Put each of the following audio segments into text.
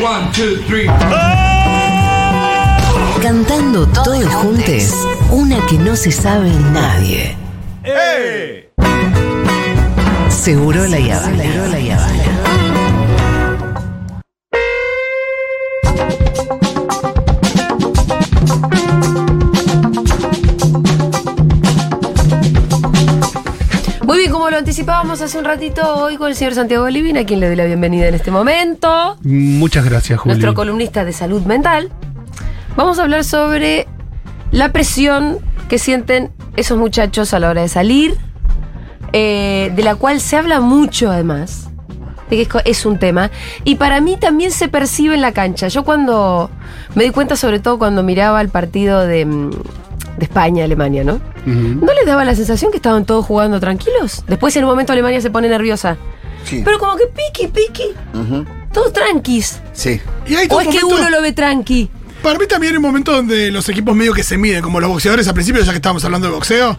One, two, three. Cantando todos juntos, una que no se sabe nadie. Seguro la Yavana. Seguro la Yavana. Lo anticipábamos hace un ratito, hoy con el señor Santiago Olivina, a quien le doy la bienvenida en este momento, Muchas gracias, Juli. nuestro columnista de salud mental. Vamos a hablar sobre la presión que sienten esos muchachos a la hora de salir, eh, de la cual se habla mucho además, de que es un tema, y para mí también se percibe en la cancha. Yo cuando me di cuenta, sobre todo cuando miraba el partido de, de España-Alemania, ¿no? Ujú. ¿No les daba la sensación que estaban todos jugando tranquilos? Después en un momento Alemania se pone nerviosa. Sí. Pero como que piqui, piqui. Todos tranquis. Sí. Y hay O es que uno lo ve tranqui. Para mí también hay un momento donde los equipos medio que se miden, como los boxeadores al principio, ya que estábamos hablando de boxeo.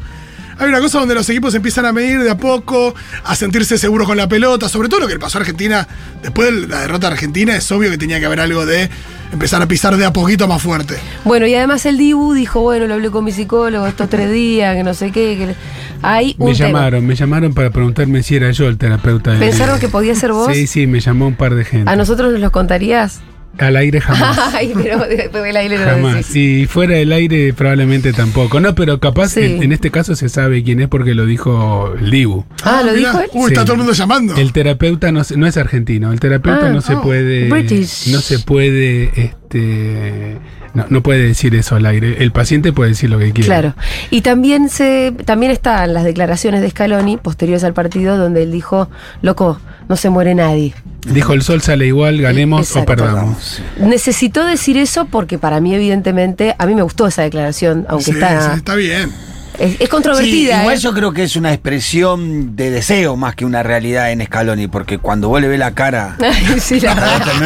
Hay una cosa donde los equipos empiezan a medir de a poco, a sentirse seguros con la pelota, sobre todo lo que le pasó a Argentina. Después de la derrota de Argentina, es obvio que tenía que haber algo de empezar a pisar de a poquito más fuerte. Bueno, y además el Dibu dijo, bueno, lo hablé con mi psicólogo estos tres días, que no sé qué. Que... Hay un Me tema. llamaron, me llamaron para preguntarme si era yo el terapeuta. del ¿Pensaron que podía ser vos? Sí, sí, me llamó un par de gente. ¿A nosotros nos los contarías? Al aire jamás. Ay, pero después del aire no lo Jamás. decís. Y fuera del aire probablemente tampoco. No, pero capaz Sí. en, en este caso se sabe quién es porque lo dijo el Dibu. Ah, ¿lo mirá. dijo él? Uy, Sí. está todo el mundo llamando. El terapeuta no, no es argentino. El terapeuta Ah, no se oh, puede. British. No se puede. Este. No, no puede decir eso al aire. El paciente puede decir lo que quiera. Claro. Y también se también están las declaraciones de Scaloni posteriores al partido donde él dijo, loco, no se muere nadie. Dijo el sol sale igual, ganemos Exacto. o perdamos. Necesitó decir eso porque para mí, evidentemente, a mí me gustó esa declaración, aunque Sí, está, sí, está bien. Es, es Sí, controvertida. igual ¿eh? yo creo que es una expresión de deseo más que una realidad en Scaloni, porque cuando vos le ves la cara sí, la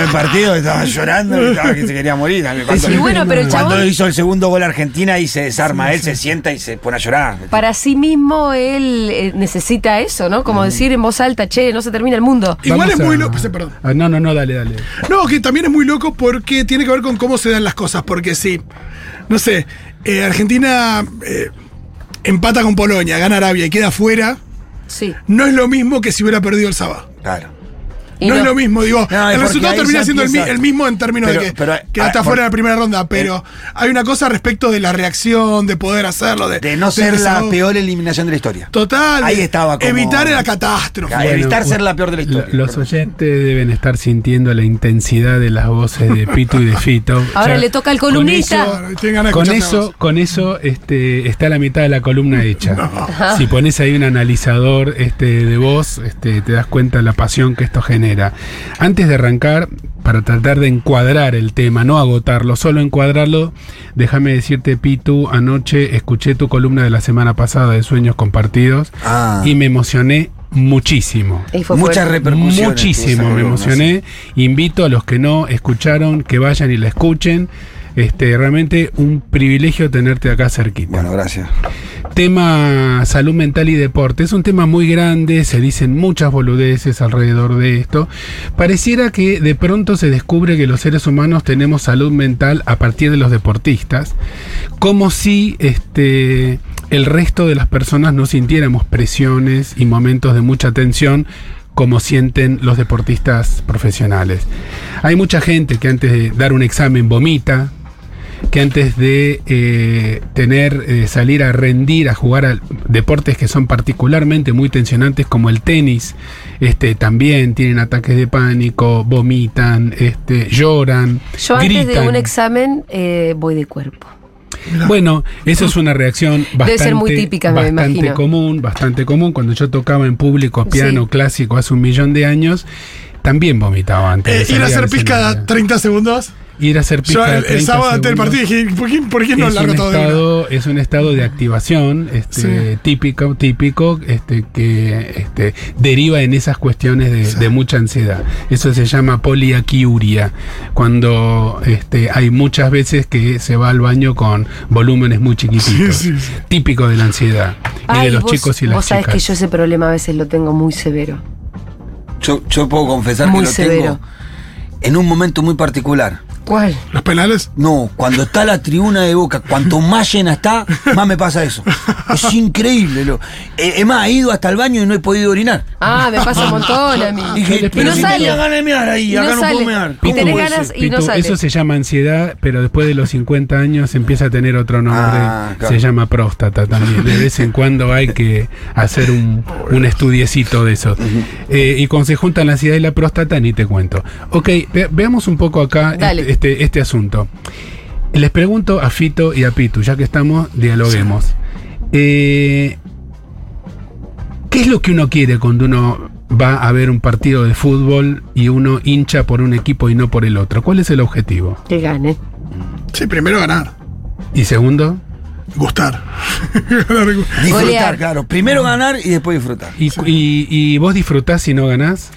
el partido, estaba llorando, estaba que se quería morir. Cuando, Y bueno, pero el cuando chabón- hizo el segundo gol a Argentina y se desarma, él se sienta y se pone a llorar. Para sí mismo él eh, necesita eso, ¿no? Como decir en voz alta, che, no se termina el mundo. Igual Vamos es muy a- loco. sí, Perdón. Ah, no, no, no, dale, dale. No, que también es muy loco porque tiene que ver con cómo se dan las cosas. Porque si, no sé, eh, Argentina eh, empata con Polonia, gana Arabia y queda fuera, Sí. no es lo mismo que si hubiera perdido el sábado. Claro. Y No, es lo mismo, digo, No, el resultado termina siendo el, mi- empieza- el mismo en términos Pero- de que pero, quedaste ah, afuera en la por- primera ronda, pero hay una cosa respecto de la reacción, de poder hacerlo, de, De no de ser la peor eliminación de la historia. Total, Ahí de estaba como- evitar la catástrofe. Bueno, evitar ser la peor de la historia. Lo- Los oyentes deben estar sintiendo la intensidad de las voces de Pitu y de Fito. Ahora le toca al con columnista. de Con eso, con eso este, está la mitad de la columna hecha. Si pones ahí un analizador este, de voz, este, te das cuenta de la pasión que esto genera. Antes de arrancar, para tratar de encuadrar el tema, no agotarlo, solo encuadrarlo, déjame decirte, Pitu, anoche escuché tu columna de la semana pasada de Sueños Compartidos Ah. y me emocioné muchísimo. Muchas repercusiones. Muchísimo, me emocioné. Invito a los que no escucharon que vayan y la escuchen. Este, realmente un privilegio tenerte acá cerquita. Bueno, gracias. Tema salud mental y deporte. Es un tema muy grande, se dicen muchas boludeces alrededor de esto. Pareciera que de pronto se descubre que los seres humanos tenemos salud mental a partir de los deportistas, como si este, el resto de las personas no sintiéramos presiones y momentos de mucha tensión como sienten los deportistas profesionales. Hay mucha gente que antes de dar un examen vomita, que antes de eh, tener, eh, salir a rendir, a jugar a deportes que son particularmente muy tensionantes como el tenis, este, también tienen ataques de pánico, vomitan, este, lloran, Yo antes de un examen eh, voy de cuerpo. Bueno, eso es una reacción bastante, ser muy típica, me bastante imagino. común, bastante común. Cuando yo tocaba en público piano Sí. clásico hace un millón de años, también vomitaba antes. de Eh, ir a salir hacer al pis cada escenario. 30 segundos. Ir a hacer pis Yo el, el 30 sábado antes del partido dije, ¿por qué, por qué no es, larga un todo de estado, es un estado de activación este, Sí. típico, típico este, que este, deriva en esas cuestiones de, de mucha ansiedad. Eso se llama poliaquiuria, cuando este, hay muchas veces que se va al baño con volúmenes muy chiquititos. Sí, sí, sí. Típico de la ansiedad y Ay, de los vos, chicos y las vos sabés chicas. que yo ese problema a veces lo tengo muy severo. Yo, yo puedo confesar Muy que lo severo. tengo en un momento muy particular. ¿Cuál? ¿Los penales? No, cuando está la tribuna de Boca, cuanto más llena está, más me pasa eso. Es increíble. Lo. Eh, Es más, he ido hasta el baño y no he podido orinar. Ah, me pasa un montón a mí. Dije, pero no si sale. tenía ganas de mear ahí, Y acá no no, sale. puedo mear. Y ¿Cómo tenés ganas ser? y no sale. eso se llama ansiedad, pero después de los 50 años empieza a tener otro nombre. Ah, claro. Se llama próstata también. De vez en cuando hay que hacer un, un estudiecito de eso. Eh, y cuando se juntan la ansiedad y la próstata, ni te cuento. Ok, ve- veamos un poco acá Dale. este, este, este asunto. Les pregunto a Fito y a Pitu, ya que estamos, dialoguemos. Eh, ¿Qué es lo que uno quiere cuando uno va a ver un partido de fútbol y uno hincha por un equipo y no por el otro? ¿Cuál es el objetivo? Que gane. Sí, primero ganar. ¿Y segundo? Gustar. Disfrutar, claro. Primero ganar y después disfrutar. ¿Y, y- y vos disfrutás si no ganás?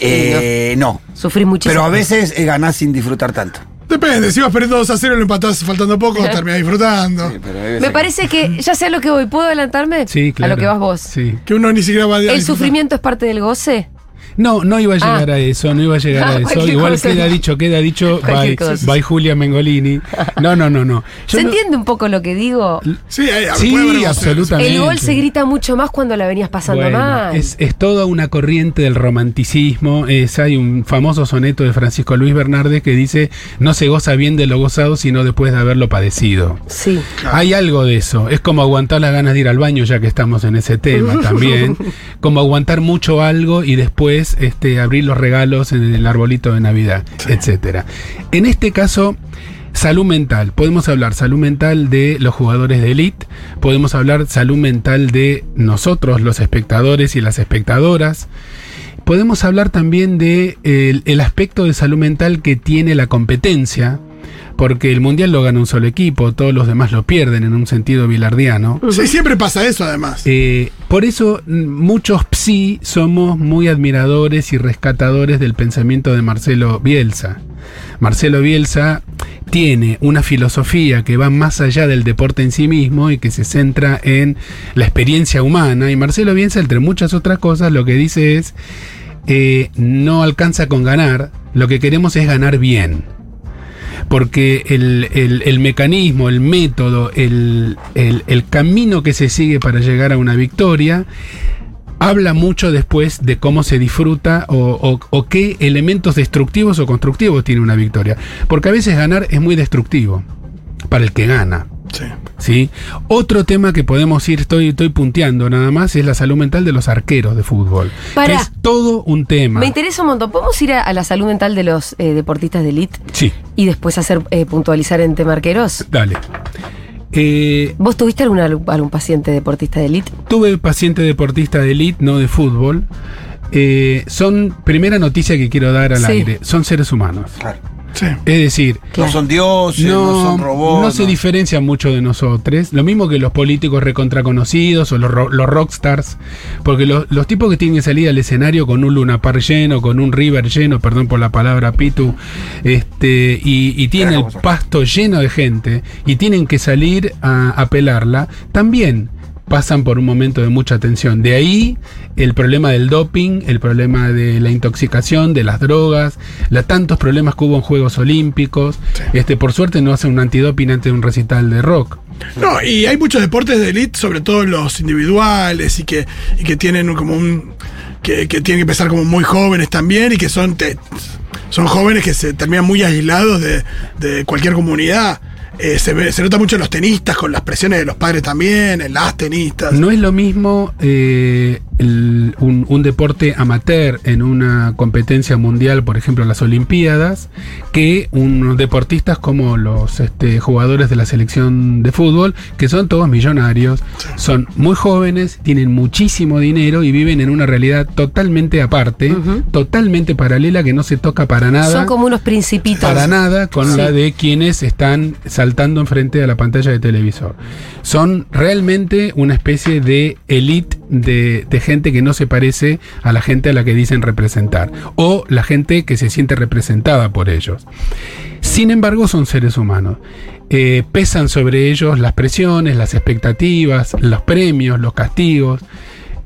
Eh, no. Sufrí muchísimo. Pero a veces eh, ganás sin disfrutar tanto. Depende, si vas perdiendo 2 a 0 y lo empatás faltando poco, terminás disfrutando. Sí, pero hay veces Me que- parece que ya sé a lo que voy. ¿Puedo adelantarme? Sí, claro. A lo que vas vos. Sí. Que uno ni siquiera va a ¿El disfrutar. sufrimiento es parte del goce? No, no iba a llegar Ah. a eso, no iba a llegar Ah, a eso. Igual cosa. queda dicho, queda dicho, by, by Julia Mengolini. No, no, no, no. Yo ¿Se no- entiende un poco lo que digo? Sí, hay- Sí, absolutamente. El gol se grita mucho más cuando la venías pasando Bueno, mal. es, es toda una corriente del romanticismo. Es, hay un famoso soneto de Francisco Luis Bernardes que dice: No se goza bien de lo gozado, sino después de haberlo padecido. Sí. Hay algo de eso. Es como aguantar las ganas de ir al baño, ya que estamos en ese tema también. Como aguantar mucho algo y después este, abrir los regalos en el arbolito de Navidad, etcétera. En este caso. Salud mental. Podemos hablar salud mental de los jugadores de elite, podemos hablar salud mental de nosotros, los espectadores y las espectadoras. Podemos hablar también de el, el aspecto de salud mental que tiene la competencia, porque el mundial lo gana un solo equipo, todos los demás lo pierden en un sentido bilardiano. Sí, siempre pasa eso además. Eh, por eso mm, muchos psi somos muy admiradores y rescatadores del pensamiento de Marcelo Bielsa. Marcelo Bielsa tiene una filosofía que va más allá del deporte en sí mismo y que se centra en la experiencia humana. Y Marcelo Bielsa, entre muchas otras cosas, lo que dice es, eh, no alcanza con ganar, lo que queremos es ganar bien porque el, el- el mecanismo, el método, el, el- camino que se sigue para llegar a una victoria, habla mucho después de cómo se disfruta o, o- o qué elementos destructivos o constructivos tiene una victoria. Porque a veces ganar es muy destructivo para el que gana. Sí. ¿Sí? Otro tema que podemos ir, estoy, estoy punteando nada más, es la salud mental de los arqueros de fútbol. Pará. Que es todo un tema. Me interesa un montón. ¿Podemos ir a, a la salud mental de los eh, deportistas de elite Sí, y después hacer eh, puntualizar en tema arqueros? dale. Eh, ¿Vos tuviste alguna, algún paciente deportista de elite? Tuve paciente deportista de elite, no de fútbol. Eh, son, primera noticia que quiero dar al Sí. aire, son seres humanos. Claro. Sí. Es decir. No son dioses, no, no, son robots. no se diferencian mucho de nosotros. Lo mismo que los políticos recontraconocidos o los, ro- los rockstars. Porque lo- los tipos que tienen que salir al escenario con un Luna Park lleno, con un River lleno, perdón por la palabra Pitu, este, y, y tienen el pasto lleno de gente y tienen que salir a, a pelarla, también pasan por un momento de mucha tensión. De ahí el problema del doping, el problema de la intoxicación, de las drogas, la, tantos problemas que hubo en Juegos Olímpicos. Este, por suerte no hacen un antidoping antes de un recital de rock. No, y hay muchos deportes de elite, sobre todo los individuales, y que, y que tienen como un. Que, que tienen que empezar como muy jóvenes también, y que son te- son jóvenes que se terminan muy aislados de, de cualquier comunidad. Eh, se, ve- se nota mucho en los tenistas, con las presiones de los padres también, en las tenistas. No es lo mismo eh, el- un, un deporte amateur en una competencia mundial, por ejemplo las Olimpiadas, que unos deportistas como los este, jugadores de la selección de fútbol, que son todos millonarios, son muy jóvenes, tienen muchísimo dinero y viven en una realidad totalmente aparte, totalmente paralela, que no se toca para nada. Son como unos principitos. Para nada con Sí. la de quienes están saltando enfrente a la pantalla de televisor. Son realmente una especie de elite de, de gente que no se parece a la gente a la que dicen representar. O la gente que se siente representada por ellos. Sin embargo, son seres humanos. Eh, pesan sobre ellos las presiones, las expectativas, los premios, los castigos.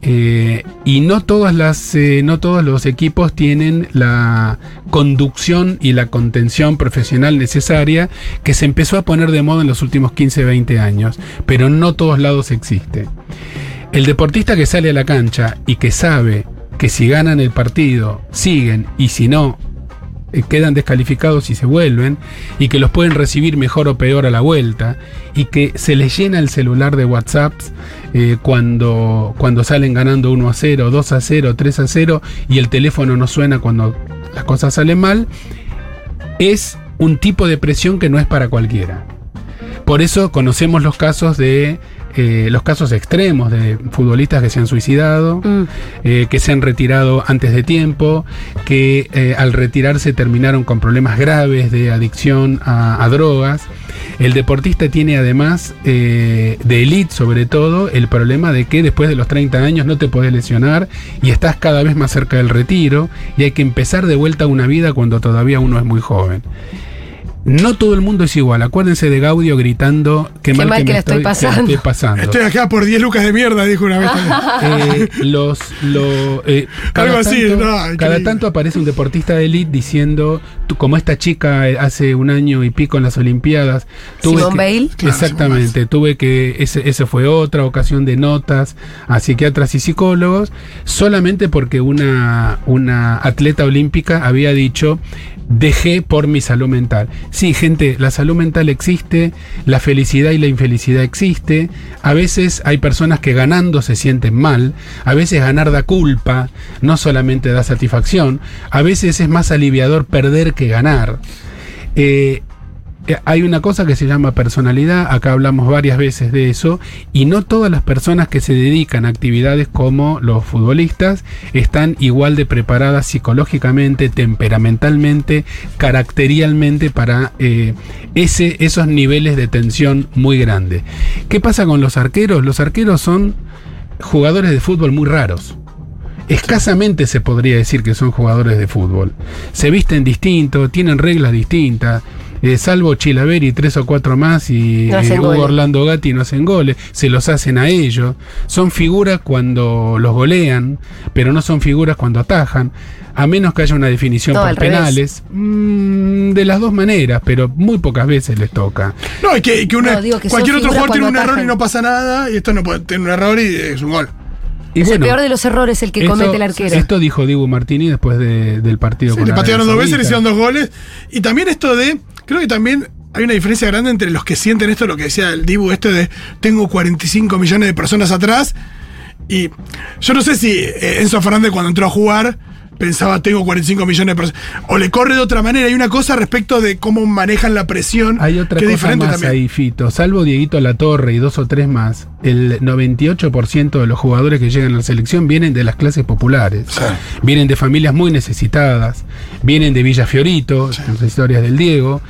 Eh, y no eh, no todos los equipos tienen la conducción y la contención profesional necesaria que se empezó a poner de moda en los últimos 15, 20 años, pero no todos lados existe. El deportista que sale a la cancha y que sabe que si ganan el partido siguen y si no quedan descalificados y se vuelven, y que los pueden recibir mejor o peor a la vuelta, y que se les llena el celular de WhatsApps eh, cuando, cuando salen ganando 1 a 0, 2 a 0, 3 a 0, y el teléfono no suena cuando las cosas salen mal, es un tipo de presión que no es para cualquiera. Por eso conocemos los casos de eh, los casos extremos de futbolistas que se han suicidado, Mm. eh, que se han retirado antes de tiempo, que eh, al retirarse terminaron con problemas graves de adicción a, a drogas. El deportista tiene además, de elite sobre todo, el problema de que después de los 30 años no te podés lesionar y estás cada vez más cerca del retiro y hay que empezar de vuelta una vida cuando todavía uno es muy joven. No todo el mundo es igual. Acuérdense de Gaudio gritando qué, mal, que, me la estoy pasando". estoy pasando. Estoy acá por 10 lucas de mierda, dijo una vez. Eh, los, lo, eh, cada, Algo así, tanto, no, cada tanto aparece un deportista de elite diciendo, como esta chica eh, hace un año y pico en las Olimpiadas, Simone que- Bale. Claro, exactamente, tuve que, ese, ese fue otra ocasión de notas a psiquiatras y psicólogos, solamente porque una, una atleta olímpica había dicho, dejé por mi salud mental. Sí, gente, la salud mental existe, la felicidad y la infelicidad existe. A veces hay personas que ganando se sienten mal, a veces ganar da culpa, no solamente da satisfacción, a veces es más aliviador perder que ganar. Eh, hay una cosa que se llama personalidad, acá hablamos varias veces de eso, y no todas las personas que se dedican a actividades como los futbolistas están igual de preparadas psicológicamente, temperamentalmente, caracterialmente para eh, ese, esos niveles de tensión muy grandes. ¿Qué pasa con los arqueros? Los arqueros son jugadores de fútbol muy raros. Escasamente se podría decir que son jugadores de fútbol. Se visten distinto, tienen reglas distintas. eh, salvo Chilaveri, tres o cuatro más y No eh, Hugo. Orlando Gatti no hacen goles, se los hacen a ellos. Son figuras cuando los golean, pero no son figuras cuando atajan. A menos que haya una definición No, por penales. Mm, de las dos maneras, pero muy pocas veces les toca. No, y que, que una- No, digo que cualquier otro jugador tiene un error y no pasa nada, y esto no puede tener un error y es un gol. Y Es bueno, el peor de los errores el que esto- comete el arquero. Esto dijo Dibu Martini después de- del partido Sí, con le patearon dos veces, le hicieron dos goles. Y también esto de. Creo que también hay una diferencia grande entre los que sienten esto, lo que decía el Dibu, este de tengo 45 millones de personas atrás. Y yo no sé si eh, Enzo Fernández cuando entró a jugar pensaba tengo 45 millones de personas. O le corre de otra manera. Hay una cosa respecto de cómo manejan la presión Hay otra que es cosa diferente más también. ahí, Fito. Salvo Dieguito Latorre y dos o tres más, el 98% de los jugadores que llegan a la selección vienen de las clases populares. Sí. Vienen de familias muy necesitadas, vienen de Villa Fiorito, las historias del Diego,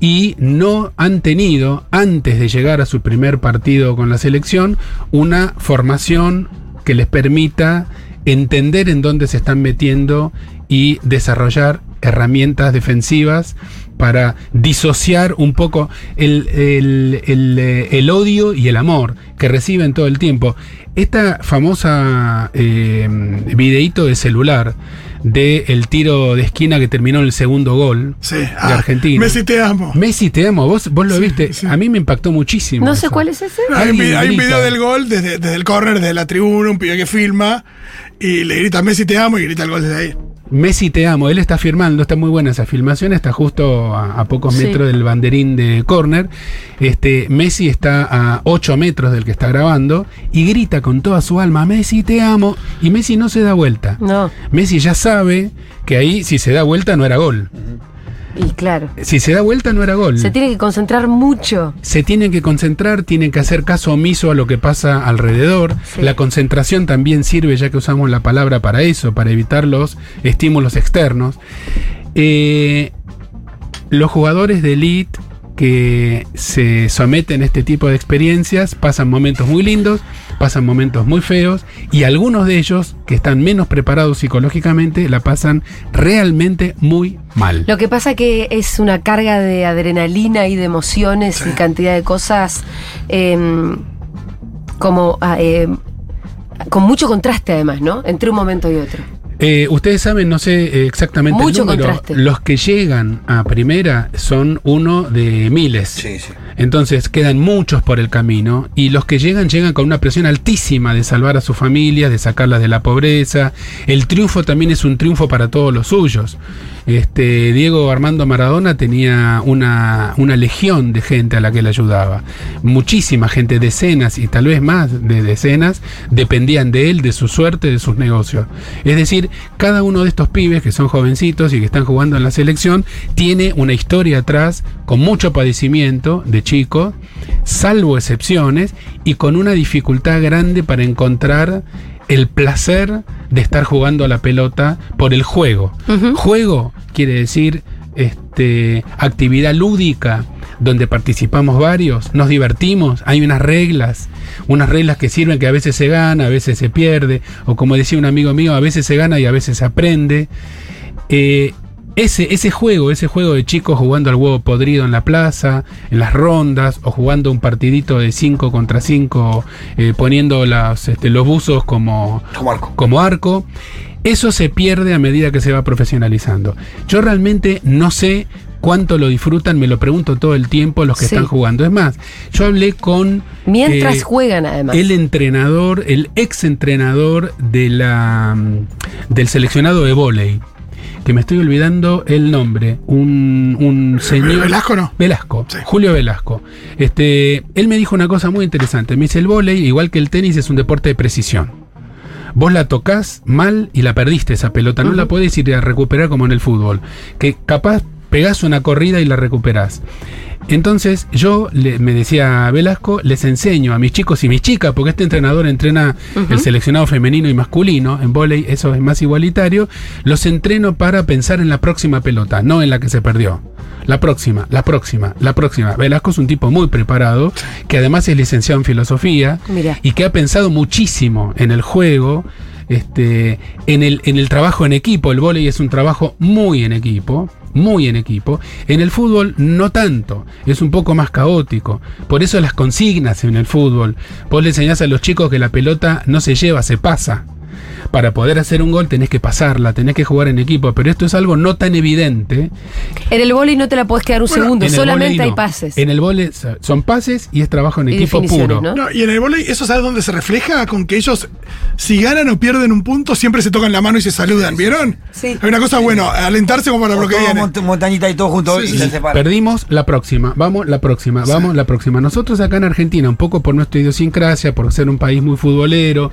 y no han tenido, antes de llegar a su primer partido con la selección, una formación que les permita entender en dónde se están metiendo y desarrollar herramientas defensivas para disociar un poco el, el- el, eh, el odio y el amor que reciben todo el tiempo. Esta famosa eh, videíto de celular de el tiro de esquina que terminó en el segundo gol Sí. de Ah, Argentina. Messi te amo. Messi, te amo. Vos, vos lo Sí, viste. sí. A mí me impactó muchísimo. No sé eso. cuál es ese. Hay un, Alguien video, hay un video del gol desde, desde el córner, desde la tribuna, un pibe que filma y le grita Messi te amo y grita el gol desde ahí. Messi, te amo. Él está firmando, está muy buena esa filmación, está justo a, a pocos Sí. metros del banderín de corner. Este, Messi está a 8 metros del que está grabando y grita con toda su alma, Messi, te amo. Y Messi no se da vuelta. No. Messi ya sabe que ahí, si se da vuelta, no era gol. Y claro. Si se da vuelta, no era gol. Se tiene que concentrar mucho. se tienen que concentrar, tienen que hacer caso omiso a lo que pasa alrededor. Sí. La concentración también sirve, ya que usamos la palabra para eso, para evitar los estímulos externos. Eh, los jugadores de elite que se someten a este tipo de experiencias pasan momentos muy lindos, pasan momentos muy feos y algunos de ellos que están menos preparados psicológicamente la pasan realmente muy mal. Lo que pasa que es una carga de adrenalina y de emociones y cantidad de cosas em, como ah, em, con mucho contraste además, ¿no? Entre un momento y otro. Eh, ustedes saben, no sé eh, exactamente Mucho el número, contraste. los que llegan a primera son uno de miles. Sí, sí. Entonces quedan muchos por el camino y los que llegan llegan con una presión altísima de salvar a su familia, de sacarlas de la pobreza. El triunfo también es un triunfo para todos los suyos. Este, Diego Armando Maradona tenía una, una legión de gente a la que le ayudaba. Muchísima gente, decenas y tal vez más de decenas, dependían de él, de su suerte, de sus negocios. Es decir, cada uno de estos pibes que son jovencitos y que están jugando en la selección tiene una historia atrás con mucho padecimiento de chico, salvo excepciones, y con una dificultad grande para encontrar el placer de estar jugando a la pelota por el juego. Juego quiere decir este, actividad lúdica donde participamos varios, nos divertimos, hay unas reglas, unas reglas que sirven que a veces se gana, a veces se pierde, o como decía un amigo mío, a veces se gana y a veces se aprende. Eh, ese, ese juego, ese juego de chicos jugando al huevo podrido en la plaza, en las rondas, o jugando un partidito de 5 contra 5, poniendo las, este, los buzos como, Como arco. como arco, eso se pierde a medida que se va profesionalizando. Yo realmente no sé cuánto lo disfrutan, me lo pregunto todo el tiempo los que Sí. están jugando. Es más, yo hablé con... Mientras eh, juegan además. el entrenador, el ex entrenador de la, del seleccionado de vóley, que me estoy olvidando el nombre, un, un señor... ¿Velasco no? Velasco, Sí. Julio Velasco. Este, él me dijo una cosa muy interesante. Me dice, el vóley, igual que el tenis, es un deporte de precisión. Vos la tocas mal y la perdiste esa pelota. No la podés ir a recuperar como en el fútbol. Que capaz pegás una corrida y la recuperás. Entonces yo, le- me decía Velasco, les enseño a mis chicos y mis chicas, porque este entrenador entrena el seleccionado femenino y masculino, en vóley eso es más igualitario, los entreno para pensar en la próxima pelota, no en la que se perdió. La próxima, la próxima, la próxima. Velasco es un tipo muy preparado, que además es licenciado en filosofía Mirá. y que ha pensado muchísimo en el juego, este, en el, en el trabajo en equipo. El vóley es un trabajo muy en equipo, muy en equipo. En el fútbol no tanto, es un poco más caótico. Por eso las consignas en el fútbol. Vos le enseñás a los chicos que la pelota no se lleva, se pasa. Para poder hacer un gol tenés que pasarla, tenés que jugar en equipo, pero esto es algo no tan evidente. En el boli no te la puedes quedar un Bueno, segundo, solamente vóley hay pases. En el vóley son pases y es trabajo en Y equipo puro. ¿no? No, y en el volei, ¿eso sabes dónde se refleja? Con que ellos, si ganan o pierden un punto, siempre se tocan la mano y se saludan, ¿vieron? Sí. Hay una cosa, bueno, alentarse como para lo O que viene. mont- montañita y todo junto Sí, y sí, se separan. Perdimos la próxima, vamos la próxima, vamos la próxima. Nosotros acá en Argentina, un poco por nuestra idiosincrasia, por ser un país muy futbolero,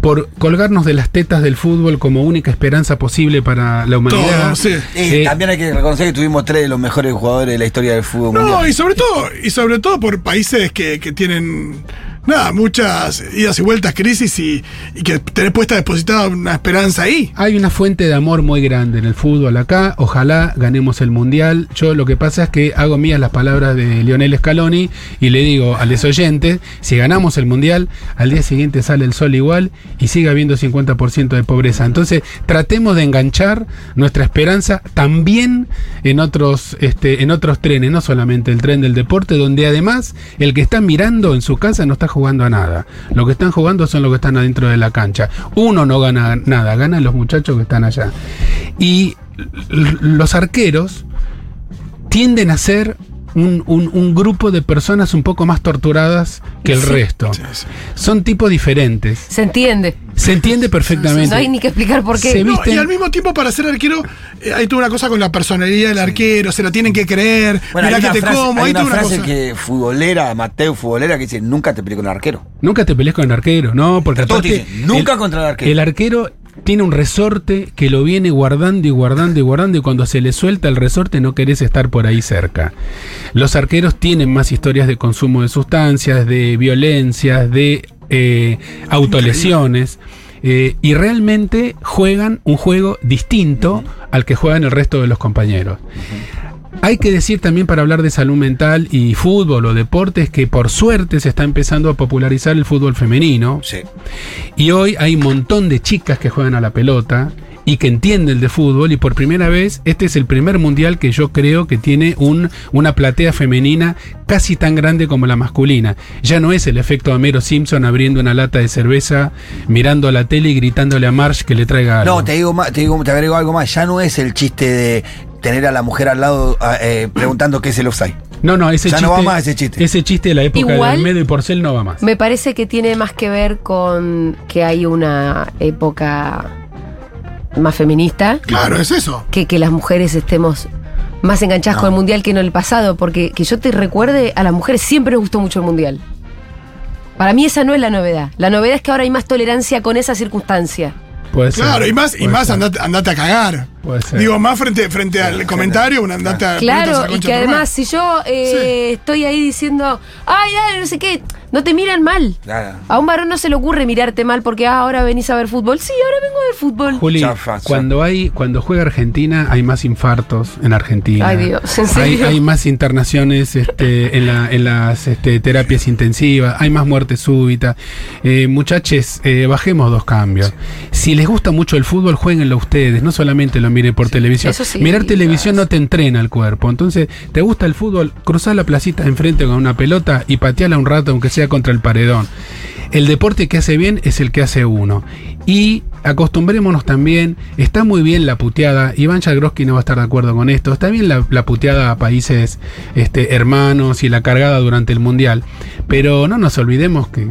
por colgarnos de las tetas del fútbol como única esperanza posible para la humanidad. Todo, sí. Y Eh, también hay que reconocer que tuvimos tres de los mejores jugadores de la historia del fútbol No, mundial. y sobre todo, y sobre todo por países que, que tienen nada, muchas idas y vueltas, crisis y, que tenés puesta depositada una esperanza ahí. Hay una fuente de amor muy grande en el fútbol acá. Ojalá ganemos el mundial. Yo lo que pasa es que hago mías las palabras de Lionel Scaloni y le digo a los oyentes: si ganamos el mundial, al día siguiente sale el sol igual y sigue habiendo 50% de pobreza. Entonces, tratemos de enganchar nuestra esperanza también en otros, este, en otros trenes, no solamente el tren del deporte, donde además el que está mirando en su casa no está jugando a nada. Lo que están jugando son los que están adentro de la cancha. Uno no gana nada, ganan los muchachos que están allá. Y los arqueros tienden a ser un, un- un grupo de personas un poco más torturadas que el Sí. resto. Sí, sí. Son tipos diferentes. Se entiende. Se entiende perfectamente. No hay ni que explicar por qué. Se No, visten- y al mismo tiempo, para ser arquero, eh, hay toda una cosa con la personalidad del arquero, se lo tienen que creer, Bueno, mirá hay que una te frase, como, hay hay una toda una frase cosa. que futbolera, Mateo futbolera, que dice, nunca te pelees con el arquero. Nunca te pelees con el arquero, ¿no? Porque Todos aparte, dicen, nunca contra el arquero. El arquero tiene un resorte que lo viene guardando y guardando y guardando y cuando se le suelta el resorte no querés estar por ahí cerca. Los arqueros tienen más historias de consumo de sustancias, de violencias, de eh, autolesiones. eh, y realmente juegan un juego distinto al que juegan el resto de los compañeros. Hay que decir también para hablar de salud mental y fútbol o deportes que por suerte se está empezando a popularizar el fútbol femenino. Sí. Y hoy hay un montón de chicas que juegan a la pelota y que entiende el de fútbol y por primera vez este es el primer mundial que yo creo que tiene un, una platea femenina casi tan grande como la masculina. Ya no es el efecto Homero Simpson abriendo una lata de cerveza, mirando a la tele y gritándole a Marsh que le traiga algo. No, te digo más, te digo, te agrego algo más. Ya no es el chiste de tener a la mujer al lado ah, eh, preguntando qué es el offside. No, no, ese Ya chiste. no va más ese chiste. Ese chiste de la época Igual- de Olmedo y Porcel no va más. Me parece que tiene más que ver con que hay una época más feminista, Claro, es eso. que que las mujeres estemos más enganchadas No. con el mundial que en el pasado, porque que yo te recuerde, a las mujeres siempre nos gustó mucho el mundial. Para mí esa no es la novedad. La novedad es que ahora hay más tolerancia con esa circunstancia. Puede ser, Claro, y más, y más andate, andate a cagar. Puede ser. Digo, más frente, frente al comentario, un andate a. ponete a Claro, y que además si yo eh, estoy ahí diciendo, ay, dale, no sé qué, no te miran mal. Claro. A un varón no se le ocurre mirarte mal porque ah, ahora venís a ver fútbol. Sí, ahora vengo a ver fútbol. Juli, Chafa, cuando hay, cuando juega Argentina, hay más infartos en Argentina. Ay, Dios, ¿en Hay, serio? hay más internaciones este, en, la- en las este, terapias intensivas, hay más muerte súbita. Eh, muchachos, eh, bajemos dos cambios. Si les gusta mucho el fútbol, jueguenlo ustedes, no solamente lo miren por televisión. sí, Mirar televisión no te entrena el cuerpo. Entonces, ¿te gusta el fútbol? Cruzá la placita enfrente con una pelota y pateala un rato, aunque sea contra el paredón. El deporte que hace bien es el que hace uno. Y acostumbrémonos también, está muy bien la puteada, Iván Jagroski no va a estar de acuerdo con esto, está bien la, puteada a países este, hermanos y la cargada durante el Mundial, pero no nos olvidemos que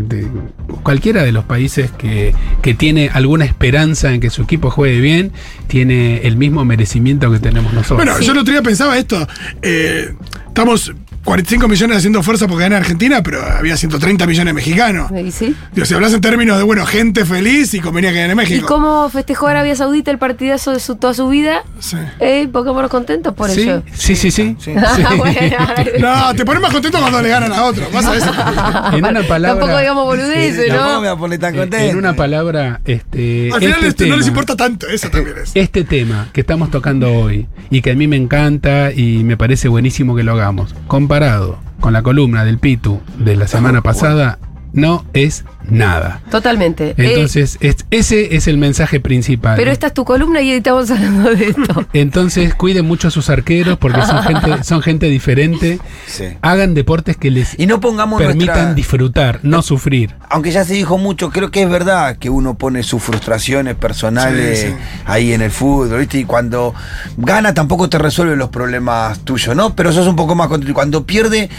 cualquiera de los países que, que tiene alguna esperanza en que su equipo juegue bien, tiene el mismo merecimiento que tenemos nosotros. Bueno, yo el otro día pensaba esto. eh, estamos 45 millones haciendo fuerza porque gana Argentina, pero había 130 millones de mexicanos. ¿Y sí? Digo, si hablas en términos de, bueno, gente feliz y convenía que gane ¿Y México. cómo festejó Arabia Saudita el partidazo de su, toda su vida? Sí. Eh, pongámonos contentos por sí, ello. sí, sí, sí. Sí. Ah, bueno. No, te pones más contento cuando le ganan a otro. Eso. En una palabra- Tampoco digamos boludeces, Tampoco me ¿no? voy a poner tan En- contento. En una palabra, este, Al final este no les importa tanto, eso también es. Este tema que estamos tocando hoy y que a mí me encanta y me parece buenísimo que lo hagamos, comparado con la columna del Pitu de la semana pasada, no es nada. Totalmente. Eh, Entonces, es- ese es el mensaje principal. pero esta es tu columna y estamos hablando de esto. Entonces, cuiden mucho a sus arqueros porque son gente, son gente diferente. Sí. Hagan deportes que les Y no pongamos permitan nuestra- disfrutar, no sufrir. Aunque ya se dijo mucho, creo que es verdad que uno pone sus frustraciones personales Sí, sí. ahí en el fútbol, ¿viste? Y cuando gana tampoco te resuelve los problemas tuyos, ¿no? Pero sos un poco más contento. Cuando pierde,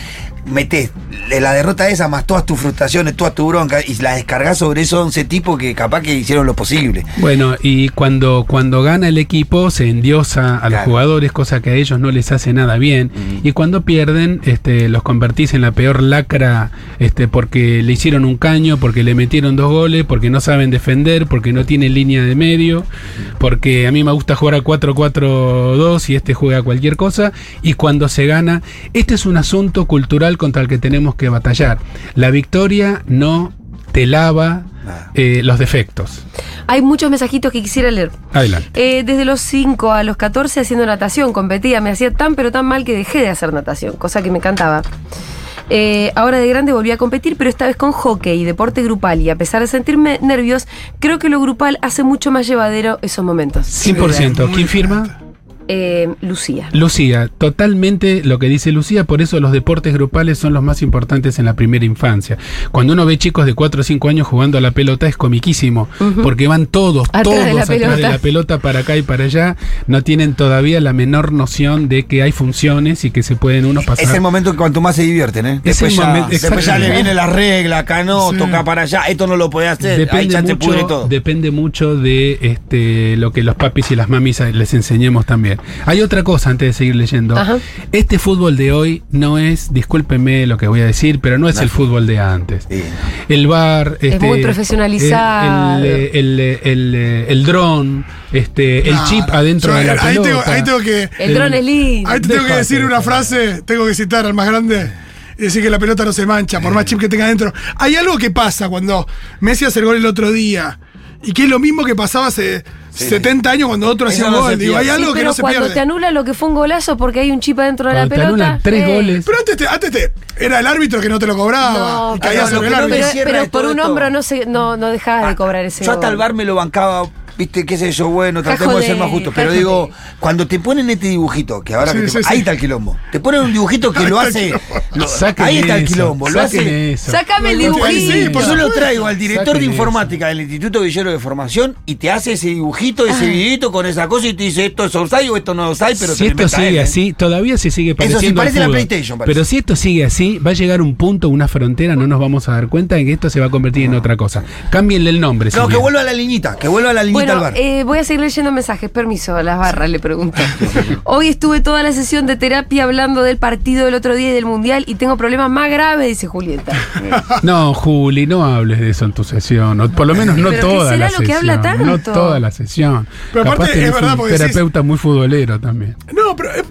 metes la derrota esa más todas tus frustraciones, toda tu bronca, y la descargas sobre esos 11 tipos que capaz que hicieron lo posible. Bueno, y cuando, cuando gana el equipo se endiosa a los jugadores, cosa que a ellos no les hace nada bien. Y cuando pierden, este, los convertís en la peor lacra este, porque le hicieron un caño, porque le metieron dos goles, porque no saben defender, porque no tienen línea de medio, porque a mí me gusta jugar a 4-4-2 y este juega cualquier cosa. Y cuando se gana, este es un asunto cultural contra el que tenemos que batallar. La victoria no te lava Nada. eh, los defectos. Hay muchos mensajitos que quisiera leer. Adelante. Eh, desde los 5 a los 14 haciendo natación, competía, me hacía tan pero tan mal que dejé de hacer natación, cosa que me encantaba. Eh, ahora de grande volví a competir, pero esta vez con hockey, deporte grupal, y a pesar de sentirme nervios, creo que lo grupal hace mucho más llevadero esos momentos. 100%. muy ¿Quién firma? Eh, Lucía. Lucía, totalmente lo que dice Lucía, por eso los deportes grupales son los más importantes en la primera infancia. Cuando uno ve chicos de 4 o 5 años jugando a la pelota es comiquísimo, porque van todos, Atrás todos de la atrás de la pelota para acá y para allá, no tienen todavía la menor noción de que hay funciones y que se pueden unos pasar. Es el momento que cuanto más se divierten, ¿eh? Es Después, el ya, momento- después ya le viene la regla, acá no, Sí. toca para allá, esto no lo podés hacer, ahí ya Depende te pudre mucho, todo. depende mucho de este, lo que los papis y las mamis les enseñemos también. Hay otra cosa antes de seguir leyendo. Ajá. Este fútbol de hoy no es, discúlpeme lo que voy a decir, pero no es No el es fútbol de antes. Sí. El bar, este, muy profesionalizado. El, el, el, el, el dron, este, el chip adentro Yo, de la ahí pelota. tengo, ahí tengo que. El dron es lindo. Ahí te tengo que decir una frase, tengo que citar al más grande y decir que la pelota no se mancha, por más chip que tenga adentro. Hay algo que pasa cuando Messi hace el gol el otro día y que es lo mismo que pasaba hace 70 años cuando otro hacía un no gol. se Digo, hay algo Sí, que pero no se cuando pierde. te anula lo que fue un golazo porque hay un chip adentro de la Cuando te pelota. anulan tres eh, goles. Pero antes, te- antes te- era el árbitro que no te lo cobraba. No, pero sobre lo el que no. Pero, pero de por un hombro no, se, no, no dejabas de cobrar ese Yo hasta gol. el bar me lo bancaba viste, qué sé yo, bueno, tratemos de ser más justos. Pero digo, cuando te ponen este dibujito, que ahora Sí, que te- sí, sí. ahí está el quilombo. Te ponen un dibujito que lo hace. lo- ahí está el eso, quilombo, lo saquen hace. eso. Sácame el Sí, dibujito. sí, Yo lo traigo al director de eso. informática del Instituto Villero de Formación y te hace ese dibujito, ese Ah. videito con esa cosa y te dice esto es offside o esto no es offside, pero si te lo esto sigue él, ¿eh? así, todavía se sigue Eso pareciendo sí, al parece la. PlayStation, parece. Pero si esto sigue así, va a llegar un punto, una frontera, no nos vamos a dar cuenta de que esto se va a convertir en otra cosa. Cámbienle el nombre. No, que vuelva a la liñita, que vuelva a la liñita al Bueno, bar. eh, voy a seguir leyendo mensajes. Permiso, a las barras le pregunto. Hoy estuve toda la sesión de terapia hablando del partido del otro día y del mundial y tengo problemas más graves, dice Julieta. No, Juli, no hables de eso en tu sesión. O por lo menos no ¿Pero qué toda será la lo que sesión. habla tanto? No toda la sesión. Pero Capaz aparte, es verdad, un porque decís- terapeuta muy futbolero también. No, pero eh,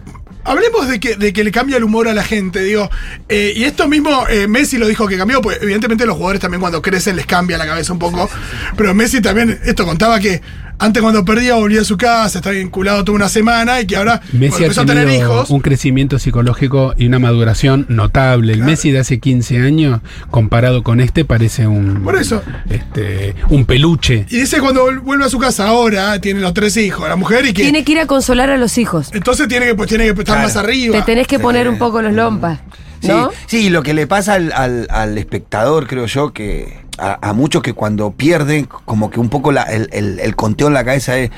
hablemos de que, de que le cambia el humor a la gente, digo. eh, y esto mismo, eh, Messi lo dijo que cambió, pues evidentemente los jugadores también cuando crecen les cambia la cabeza un poco. Pero Messi también, esto contaba que antes cuando perdía volvía a su casa, estaba vinculado toda una semana y que ahora Messi empezó ha a tener tenido hijos. un crecimiento psicológico y una maduración notable. El Messi de hace 15 años, comparado con este, parece un, Por eso. este, un peluche. Y dice cuando vuelve a su casa ahora, tiene los tres hijos, la mujer y que. Tiene que ir a consolar a los hijos. Entonces tiene que, pues, tiene que estar Claro. más arriba. Te tenés que poner un poco los lompas. Sí, ¿No? sí, lo que le pasa al, al- al espectador, creo yo, que a, a muchos que cuando pierden, como que un poco la- el, el- el conteo en la cabeza es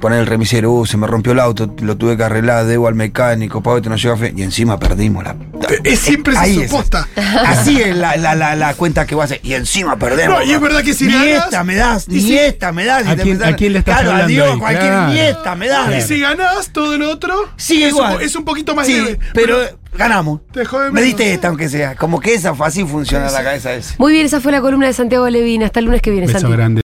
poner el remisero, "Uh, se me rompió el auto, lo tuve que arreglar, debo al mecánico, pago te no llega fe, y encima perdimos la. Es siempre esa Ahí su posta. Así es la, la- la- la cuenta que va a hacer, y encima perdemos. No, y es verdad que si ni ganas- esta me das, ni si- esta me das. y ¿A te quién- empezás- a quién le estás claro, hablando adiós, ahí? cualquier Claro. ni esta me das. Y si ganás todo el otro, Sigue es, igual. Un, es un poquito más Sí, leve. pero, ganamos. Te jode Me diste esta, aunque sea. Como que esa, así funciona la cabeza esa. Muy bien, esa fue la columna de Santiago Levina. Hasta el lunes que viene, Beso Santi. grande.